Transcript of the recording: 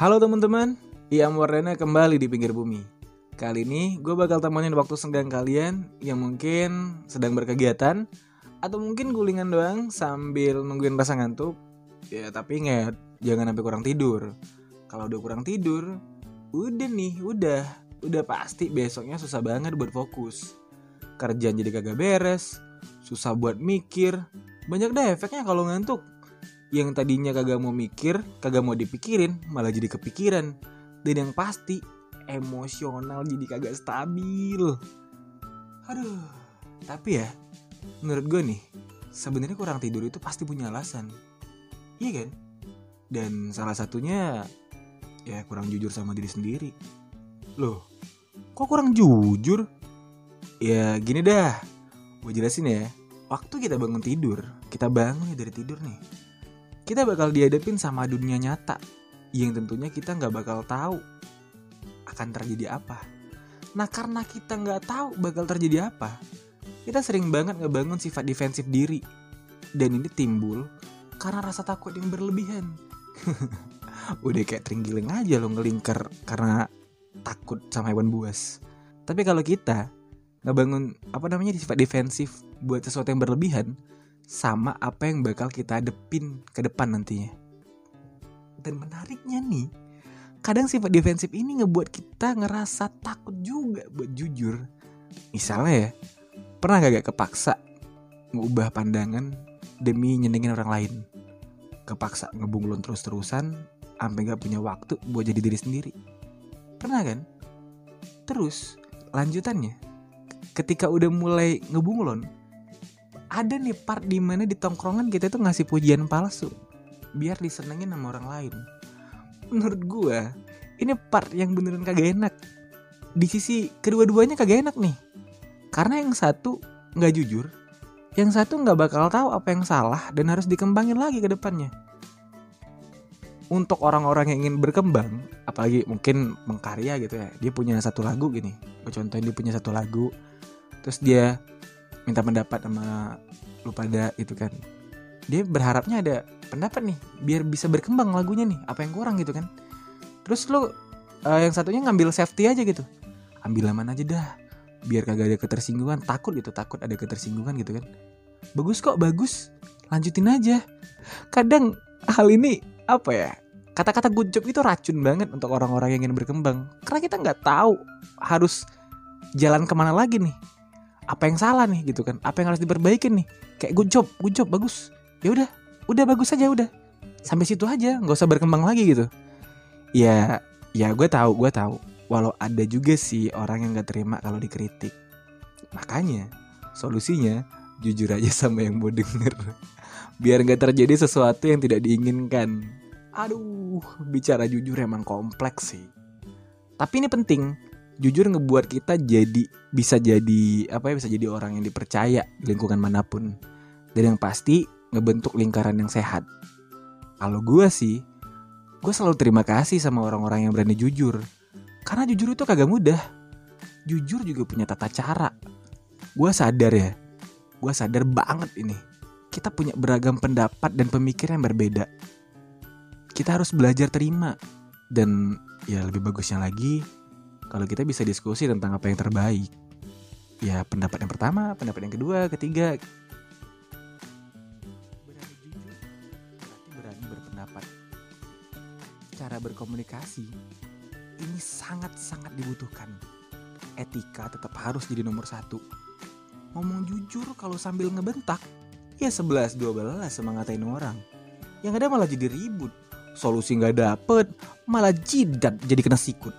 Halo teman-teman, Iam Wardana kembali di pinggir bumi. Kali ini gue bakal temenin waktu senggang kalian yang mungkin sedang berkegiatan atau mungkin gulingan doang sambil nungguin rasa ngantuk. Ya tapi ingat, jangan sampai kurang tidur. Kalau udah kurang tidur, udah nih, udah, udah pasti besoknya susah banget buat fokus. Kerjaan jadi kagak beres, susah buat mikir, banyak deh efeknya kalau ngantuk. Yang tadinya kagak mau mikir, kagak mau dipikirin, malah jadi kepikiran. Dan yang pasti, emosional jadi kagak stabil. Aduh, tapi ya, menurut gue nih, sebenarnya kurang tidur itu pasti punya alasan. Iya kan? Dan salah satunya ya kurang jujur sama diri sendiri. Loh, kok kurang jujur? Ya gini dah, gue jelasin ya. Waktu kita bangun tidur, kita bangun dari tidur nih. Kita bakal dihadapin sama dunia nyata yang tentunya kita nggak bakal tahu akan terjadi apa. Nah karena kita nggak tahu bakal terjadi apa, kita sering banget ngebangun sifat defensif diri. Dan ini timbul karena rasa takut yang berlebihan. Udah kayak terenggiling aja lo ngelingkar karena takut sama hewan buas. Tapi kalau kita ngebangun apa namanya sifat defensif buat sesuatu yang berlebihan sama apa yang bakal kita hadepin ke depan nantinya. Dan menariknya nih, kadang sifat defensif ini ngebuat kita ngerasa takut juga buat jujur. Misalnya ya, pernah gak, gak kepaksa ngubah pandangan demi nyenengin orang lain? Kepaksa ngebunglon terus-terusan sampai gak punya waktu buat jadi diri sendiri. Pernah kan? Terus lanjutannya, ketika udah mulai ngebunglon, ada nih part di mana di tongkrongan kita tuh ngasih pujian palsu biar disenengin sama orang lain. Menurut gue, ini part yang beneran kagak enak. Di sisi kedua-duanya kagak enak nih. Karena yang satu nggak jujur, yang satu nggak bakal tahu apa yang salah dan harus dikembangin lagi ke depannya. Untuk orang-orang yang ingin berkembang, apalagi mungkin mengkarya gitu ya, dia punya satu lagu gini. Contohin dia punya satu lagu, terus dia minta pendapat sama lu pada itu kan. Dia berharapnya ada pendapat nih biar bisa berkembang lagunya nih apa yang kurang gitu kan. Terus lu uh, yang satunya ngambil safety aja gitu. Ambil aman aja dah biar kagak ada ketersinggungan. Takut gitu takut ada ketersinggungan gitu kan. Bagus kok bagus. Lanjutin aja. Kadang hal ini apa ya kata-kata good job itu racun banget untuk orang-orang yang ingin berkembang. Karena kita nggak tahu harus jalan ke mana lagi nih apa yang salah nih gitu kan. Apa yang harus diperbaiki nih? Kayak good job good job bagus. Ya udah udah bagus aja udah. Sampai situ aja nggak usah berkembang lagi gitu. Ya ya gue tahu gue tahu. Walau ada juga sih orang yang nggak terima kalau dikritik. Makanya solusinya jujur aja sama yang mau denger. Biar nggak terjadi sesuatu yang tidak diinginkan. Aduh bicara jujur emang kompleks sih. Tapi ini penting jujur ngebuat kita jadi bisa jadi apa ya bisa jadi orang yang dipercaya di lingkungan mana pun. Dan yang pasti ngebentuk lingkaran yang sehat. Kalau gue sih gue selalu terima kasih sama orang-orang yang berani jujur. Karena jujur itu kagak mudah. Jujur juga punya tata cara. Gue sadar ya gue sadar banget ini. Kita punya beragam pendapat dan pemikiran yang berbeda. Kita harus belajar terima. Dan ya lebih bagusnya lagi kalau kita bisa diskusi tentang apa yang terbaik. Ya pendapat yang pertama, pendapat yang kedua, ketiga. Berani jujur, berarti berani berpendapat. Cara berkomunikasi ini sangat-sangat dibutuhkan. Etika tetap harus jadi nomor satu. Ngomong jujur kalau sambil ngebentak, ya 11-12 semangatain orang. Yang ada malah jadi ribut. Solusi nggak dapet, malah jidat jadi kena sikut